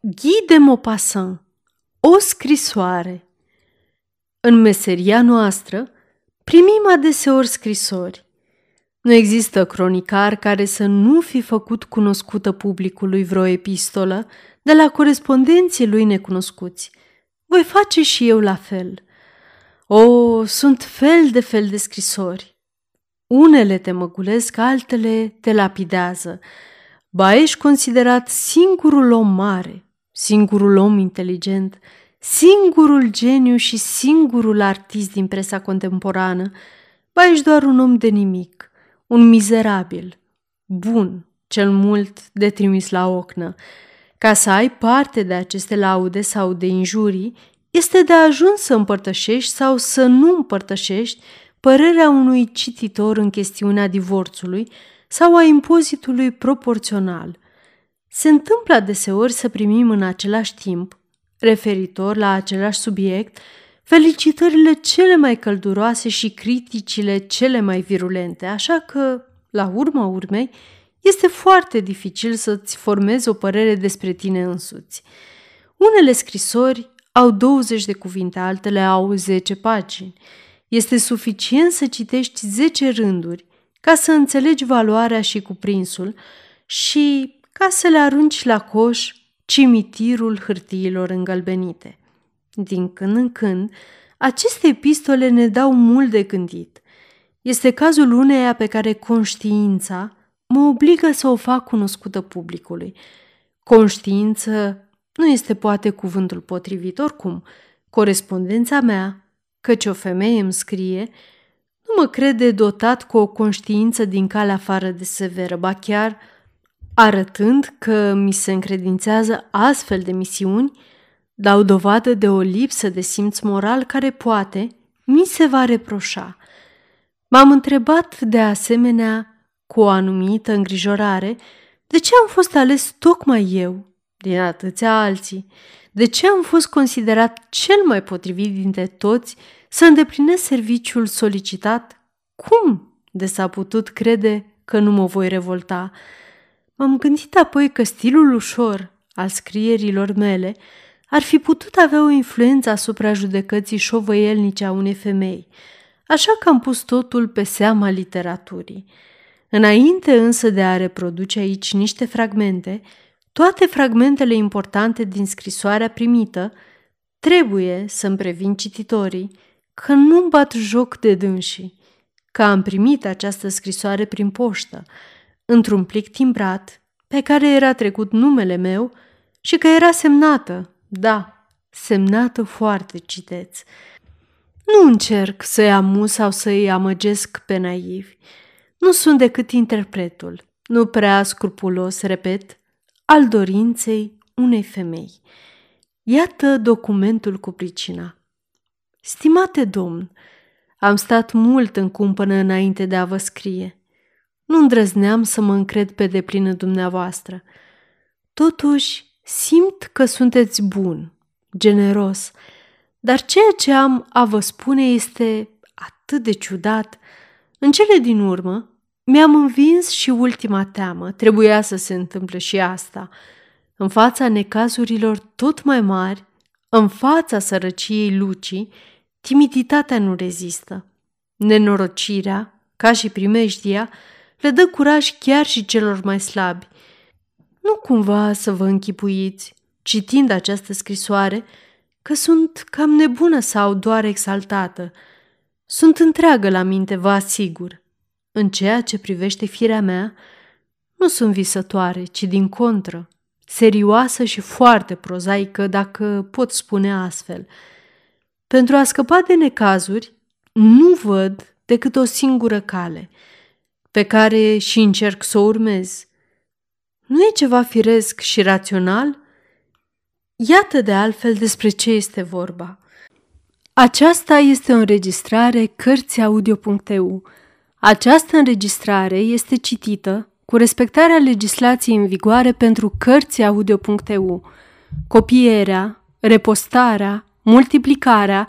Guy de Maupassant O scrisoare În meseria noastră primim adeseori scrisori. Nu există cronicar care să nu fi făcut cunoscută publicului vreo epistolă de la corespondenții lui necunoscuți. Voi face și eu la fel. O, sunt fel de fel de scrisori. Unele te măgulesc, altele te lapidează. Ba ești considerat singurul om mare, singurul om inteligent, singurul geniu și singurul artist din presa contemporană. Ba ești doar un om de nimic, un mizerabil, bun, cel mult de trimis la ocnă. Ca să ai parte de aceste laude sau de injurii, este de ajuns să împărtășești sau să nu împărtășești părerea unui cititor în chestiunea divorțului sau a impozitului proporțional. Se întâmplă adeseori să primim în același timp, referitor la același subiect, felicitările cele mai călduroase și criticile cele mai virulente, așa că, la urma urmei, este foarte dificil să-ți formezi o părere despre tine însuți. Unele scrisori au 20 de cuvinte, altele au 10 pagini. Este suficient să citești 10 rânduri ca să înțelegi valoarea și cuprinsul și ca să le arunci la coș cimitirul hârtiilor îngălbenite. Din când în când, aceste epistole ne dau mult de gândit. Este cazul uneia pe care conștiința mă obligă să o fac cunoscută publicului. Conștiință nu este poate cuvântul potrivit, oricum, corespondența mea, căci o femeie îmi scrie, nu mă crede dotat cu o conștiință din calea afară de severă, ba chiar arătând că mi se încredințează astfel de misiuni, dau dovadă de o lipsă de simț moral care poate mi se va reproșa. M-am întrebat de asemenea cu o anumită îngrijorare de ce am fost ales tocmai eu din atâția alții, de ce am fost considerat cel mai potrivit dintre toți să îndeplinesc serviciul solicitat? Cum de s-a putut crede că nu mă voi revolta? M-am gândit apoi că stilul ușor al scrierilor mele ar fi putut avea o influență asupra judecății șovăielnice a unei femei, așa că am pus totul pe seama literaturii. Înainte însă de a reproduce aici niște fragmente, toate fragmentele importante din scrisoarea primită, trebuie să-mi previn cititorii că nu bat joc de dânsii, că am primit această scrisoare prin poștă, într-un plic timbrat, pe care era trecut numele meu și că era semnată, da, semnată foarte citeț. Nu încerc să-i amuz sau să-i amăgesc pe naivi. Nu sunt decât interpretul, nu prea scrupulos, repet, al dorinței unei femei. Iată documentul cu pricina. Stimate domn, am stat mult în cumpănă înainte de a vă scrie. Nu îndrăzneam să mă încred pe deplină dumneavoastră. Totuși, simt că sunteți bun, generos, dar ceea ce am a vă spune este atât de ciudat. În cele din urmă, mi-am învins și ultima teamă, trebuia să se întâmple și asta. În fața necazurilor tot mai mari, în fața sărăciei lucii, timiditatea nu rezistă. Nenorocirea, ca și primejdia, le dă curaj chiar și celor mai slabi. Nu cumva să vă închipuiți, citind această scrisoare, că sunt cam nebună sau doar exaltată. Sunt întreagă la minte, vă asigur. În ceea ce privește firea mea, nu sunt visătoare, ci din contră, serioasă și foarte prozaică, dacă pot spune astfel. Pentru a scăpa de necazuri, nu văd decât o singură cale, pe care și încerc să o urmez. Nu e ceva firesc și rațional? Iată de altfel despre ce este vorba. Aceasta este o înregistrare Cărțiaudio.eu această înregistrare este citită cu respectarea legislației în vigoare pentru cărți audio.eu. Copierea, repostarea, multiplicarea,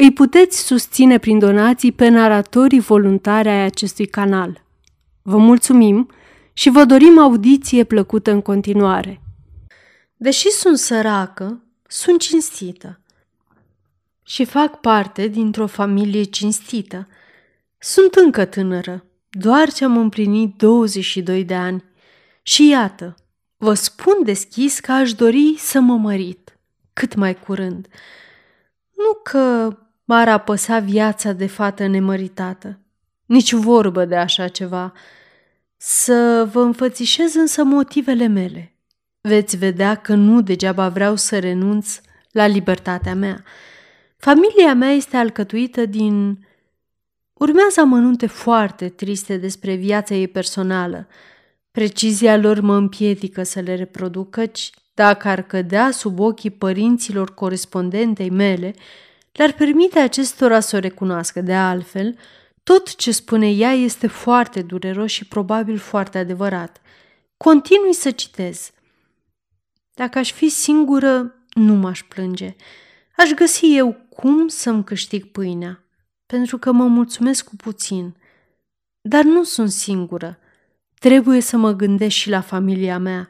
Îi puteți susține prin donații pe naratorii voluntari ai acestui canal. Vă mulțumim și vă dorim audiție plăcută în continuare. Deși sunt săracă, sunt cinstită și fac parte dintr-o familie cinstită. Sunt încă tânără, doar ce am împlinit 22 de ani. Și iată, vă spun deschis că aș dori să mă mărit, cât mai curând. Nu că m-ar apăsa viața de fată nemăritată, nici vorbă de așa ceva. Să vă înfățișez însă motivele mele. Veți vedea că nu degeaba vreau să renunț la libertatea mea. Familia mea este alcătuită din... Urmează amănunte foarte triste despre viața ei personală. Precizia lor mă împiedică să le reproduc, căci dacă ar cădea sub ochii părinților corespondentei mele, le-ar permite acestora să o recunoască. De altfel, tot ce spune ea este foarte dureros și probabil foarte adevărat. Continui să citez. Dacă aș fi singură, nu m-aș plânge. Aș găsi eu cum să-mi câștig pâinea, pentru că mă mulțumesc cu puțin. Dar nu sunt singură. Trebuie să mă gândesc și la familia mea.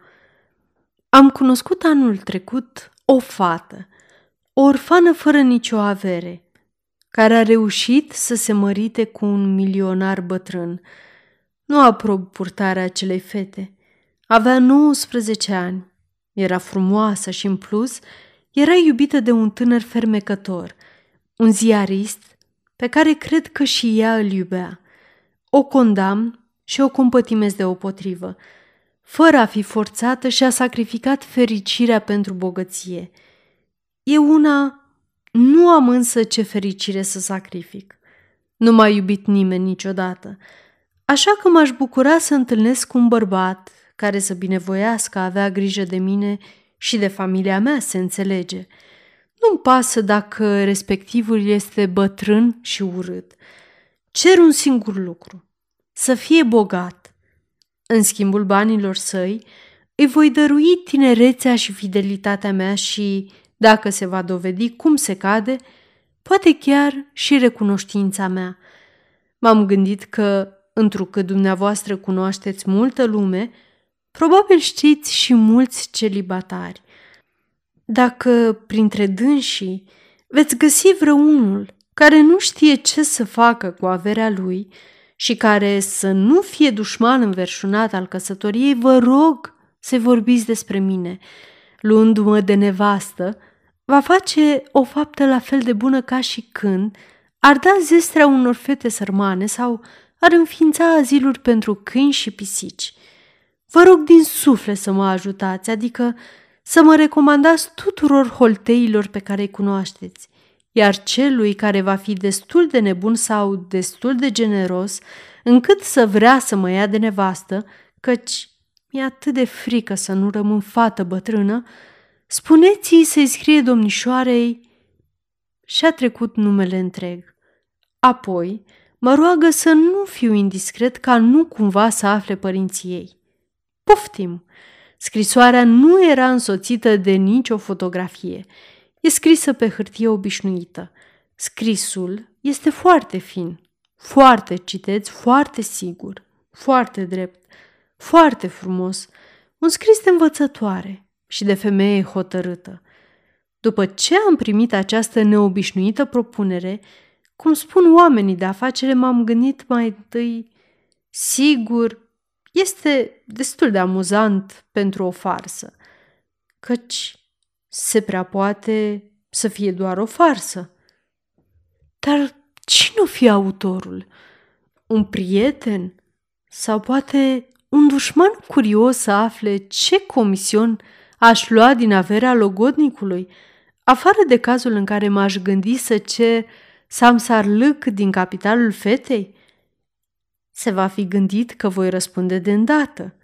Am cunoscut anul trecut o fată, o orfană fără nicio avere, care a reușit să se mărite cu un milionar bătrân. Nu aprob purtarea acelei fete. Avea 19 ani, era frumoasă și, în plus, era iubită de un tânăr fermecător, un ziarist pe care cred că și ea îl iubea. O condamn și o compătimesc de potrivă. Fără a fi forțată și-a sacrificat fericirea pentru bogăție. Eu una nu am însă ce fericire să sacrific. Nu m-a iubit nimeni niciodată, așa că m-aș bucura să întâlnesc un bărbat care să binevoiască avea grijă de mine și de familia mea, se înțelege. Nu-mi pasă dacă respectivul este bătrân și urât. Cer un singur lucru, să fie bogat. În schimbul banilor săi, îi voi dărui tinerețea și fidelitatea mea și, dacă se va dovedi cum se cade, poate chiar și recunoștința mea. M-am gândit că, întrucât dumneavoastră cunoașteți multă lume, Probabil știți și mulți celibatari. Dacă printre dânsii veți găsi vreunul care nu știe ce să facă cu averea lui și care să nu fie dușman înverșunat al căsătoriei, vă rog să vorbiți despre mine. Luându-mă de nevastă, va face o faptă la fel de bună ca și când ar da zestrea unor fete sărmane sau ar înființa aziluri pentru câini și pisici. Vă rog din suflet să mă ajutați, adică să mă recomandați tuturor holteilor pe care îi cunoașteți, iar celui care va fi destul de nebun sau destul de generos încât să vrea să mă ia de nevastă, căci mi-e atât de frică să nu rămân fată bătrână, spuneți-i să-i scrie domnișoarei și a trecut numele întreg. Apoi mă roagă să nu fiu indiscret ca nu cumva să afle părinții ei. Poftim! Scrisoarea nu era însoțită de nicio fotografie. E scrisă pe hârtie obișnuită. Scrisul este foarte fin, foarte citeți, foarte sigur, foarte drept, foarte frumos, un scris de învățătoare și de femeie hotărâtă. După ce am primit această neobișnuită propunere, cum spun oamenii de afacere, m-am gândit mai întâi, sigur, este destul de amuzant pentru o farsă, căci se prea poate să fie doar o farsă. Dar cine o fi autorul? Un prieten? Sau poate un dușman curios să afle ce comision aș lua din averea logodnicului, afară de cazul în care m-aș gândi să cer samsarlâc din capitalul fetei? se va fi gândit că voi răspunde de îndată.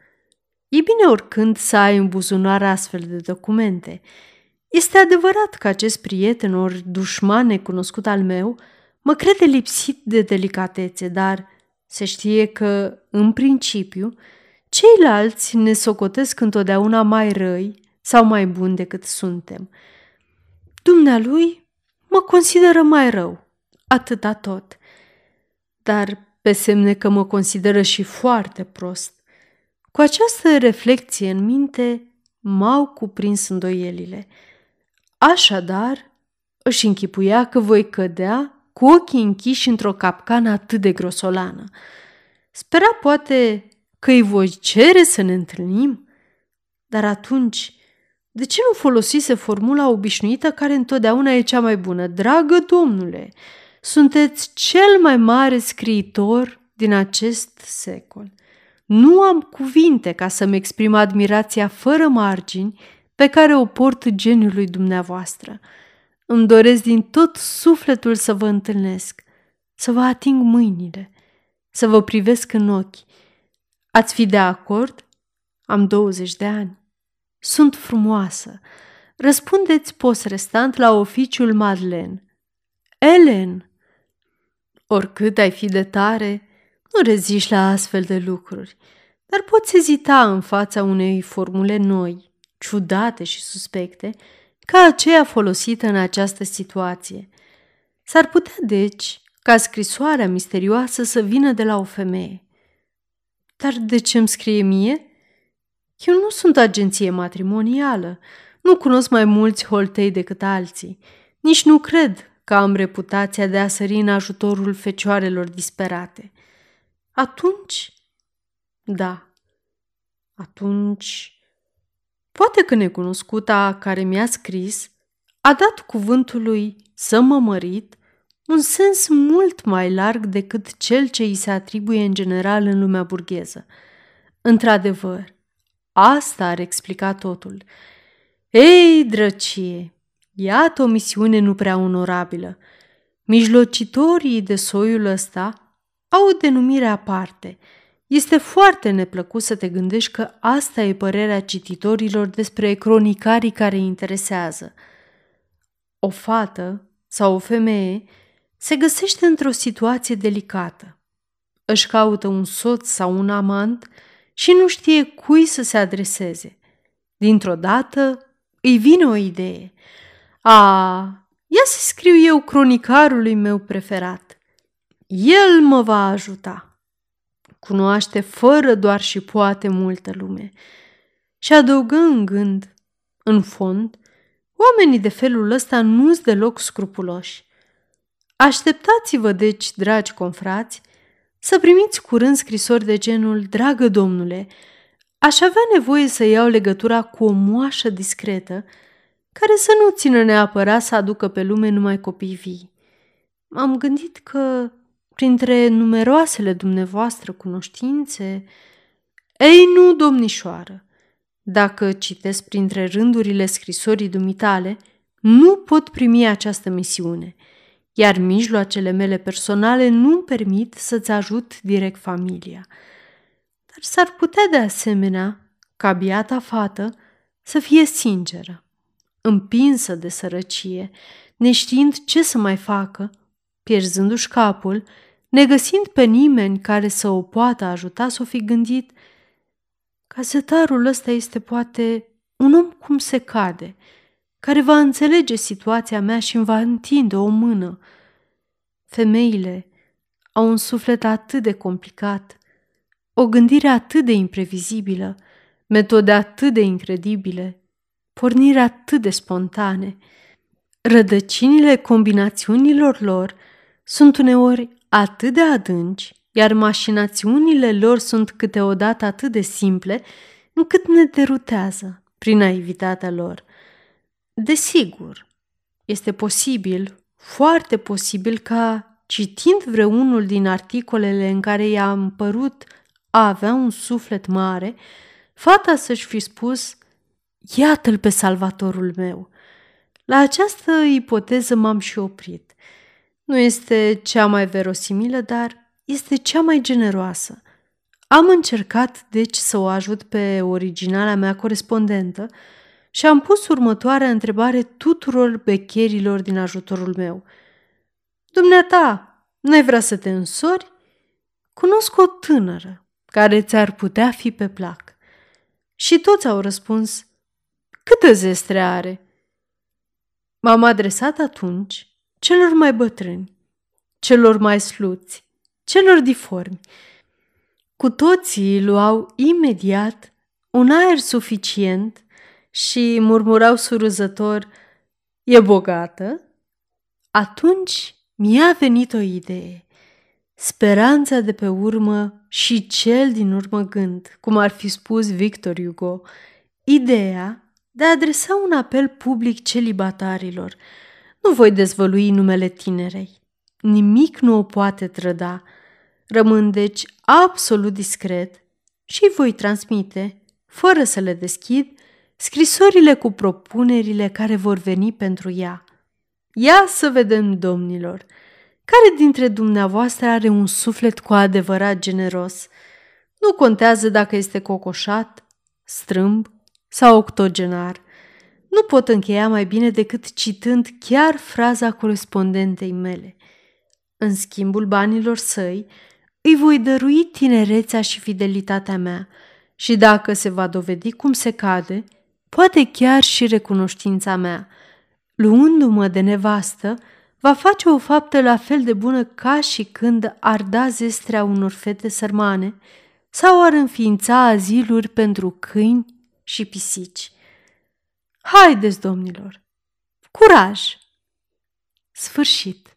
E bine oricând să ai în buzunar astfel de documente. Este adevărat că acest prieten ori dușman necunoscut al meu mă crede lipsit de delicatețe, dar se știe că, în principiu, ceilalți ne socotesc întotdeauna mai răi sau mai buni decât suntem. Dumnealui mă consideră mai rău, atâta tot. Dar pe semne că mă consideră și foarte prost. Cu această reflecție în minte, m-au cuprins îndoielile. Așadar, își închipuia că voi cădea cu ochii închiși într-o capcană atât de grosolană. Spera poate că îi voi cere să ne întâlnim? Dar atunci, de ce nu folosise formula obișnuită care întotdeauna e cea mai bună? Dragă domnule, sunteți cel mai mare scriitor din acest secol. Nu am cuvinte ca să-mi exprim admirația fără margini pe care o port geniului dumneavoastră. Îmi doresc din tot sufletul să vă întâlnesc, să vă ating mâinile, să vă privesc în ochi. Ați fi de acord? Am 20 de ani. Sunt frumoasă. Răspundeți post restant la oficiul Madeleine. Ellen! Oricât ai fi de tare, nu reziști la astfel de lucruri, dar poți ezita în fața unei formule noi, ciudate și suspecte, ca aceea folosită în această situație. S-ar putea, deci, ca scrisoarea misterioasă să vină de la o femeie. Dar de ce îmi scrie mie? Eu nu sunt agenție matrimonială, nu cunosc mai mulți holtei decât alții, nici nu cred că am reputația de a sări în ajutorul fecioarelor disperate. Atunci, da, atunci, poate că necunoscuta care mi-a scris a dat cuvântului să mă mărit un sens mult mai larg decât cel ce îi se atribuie în general în lumea burgheză. Într-adevăr, asta ar explica totul. Ei, drăcie, Iată o misiune nu prea onorabilă. Mijlocitorii de soiul ăsta au o denumire aparte. Este foarte neplăcut să te gândești că asta e părerea cititorilor despre cronicarii care îi interesează. O fată sau o femeie se găsește într-o situație delicată. Își caută un soț sau un amant și nu știe cui să se adreseze. Dintr-o dată îi vine o idee – a, ia să scriu eu cronicarului meu preferat. El mă va ajuta. Cunoaște fără doar și poate multă lume. Și adăugă în gând, în fond, oamenii de felul ăsta nu-s deloc scrupuloși. Așteptați-vă, deci, dragi confrați, să primiți curând scrisori de genul Dragă domnule, aș avea nevoie să iau legătura cu o moașă discretă care să nu țină neapărat să aducă pe lume numai copii vii. Am gândit că, printre numeroasele dumneavoastră cunoștințe, ei nu, domnișoară, dacă citesc printre rândurile scrisorii dumitale, nu pot primi această misiune, iar mijloacele mele personale nu permit să-ți ajut direct familia. Dar s-ar putea de asemenea ca biata fată să fie sinceră împinsă de sărăcie, neștiind ce să mai facă, pierzându-și capul, negăsind pe nimeni care să o poată ajuta, să o fi gândit Casetarul ăsta este poate un om cum se cade, care va înțelege situația mea și îmi va întinde o mână. Femeile au un suflet atât de complicat, o gândire atât de imprevizibilă, metode atât de incredibile, porniri atât de spontane. Rădăcinile combinațiunilor lor sunt uneori atât de adânci, iar mașinațiunile lor sunt câteodată atât de simple, încât ne derutează prin naivitatea lor. Desigur, este posibil, foarte posibil ca, citind vreunul din articolele în care i-a părut a avea un suflet mare, fata să-și fi spus Iată-l pe salvatorul meu! La această ipoteză m-am și oprit. Nu este cea mai verosimilă, dar este cea mai generoasă. Am încercat, deci, să o ajut pe originala mea corespondentă și am pus următoarea întrebare tuturor becherilor din ajutorul meu. Dumneata, n-ai vrea să te însori? Cunosc o tânără care ți-ar putea fi pe plac. Și toți au răspuns, câtă zestre are? M-am adresat atunci celor mai bătrâni, celor mai sluți, celor diformi. Cu toții luau imediat un aer suficient și murmurau surâzător, e bogată? Atunci mi-a venit o idee. Speranța de pe urmă și cel din urmă gând, cum ar fi spus Victor Hugo, ideea de a adresa un apel public celibatarilor. Nu voi dezvălui numele tinerei. Nimic nu o poate trăda. Rămân deci absolut discret și voi transmite, fără să le deschid, scrisorile cu propunerile care vor veni pentru ea. Ia să vedem, domnilor, care dintre dumneavoastră are un suflet cu adevărat generos? Nu contează dacă este cocoșat, strâmb sau octogenar. Nu pot încheia mai bine decât citând chiar fraza corespondentei mele. În schimbul banilor săi, îi voi dărui tinerețea și fidelitatea mea și dacă se va dovedi cum se cade, poate chiar și recunoștința mea. Luându-mă de nevastă, va face o faptă la fel de bună ca și când ar da zestrea unor fete sărmane sau ar înființa aziluri pentru câini și pisici. Haideți, domnilor! Curaj! Sfârșit!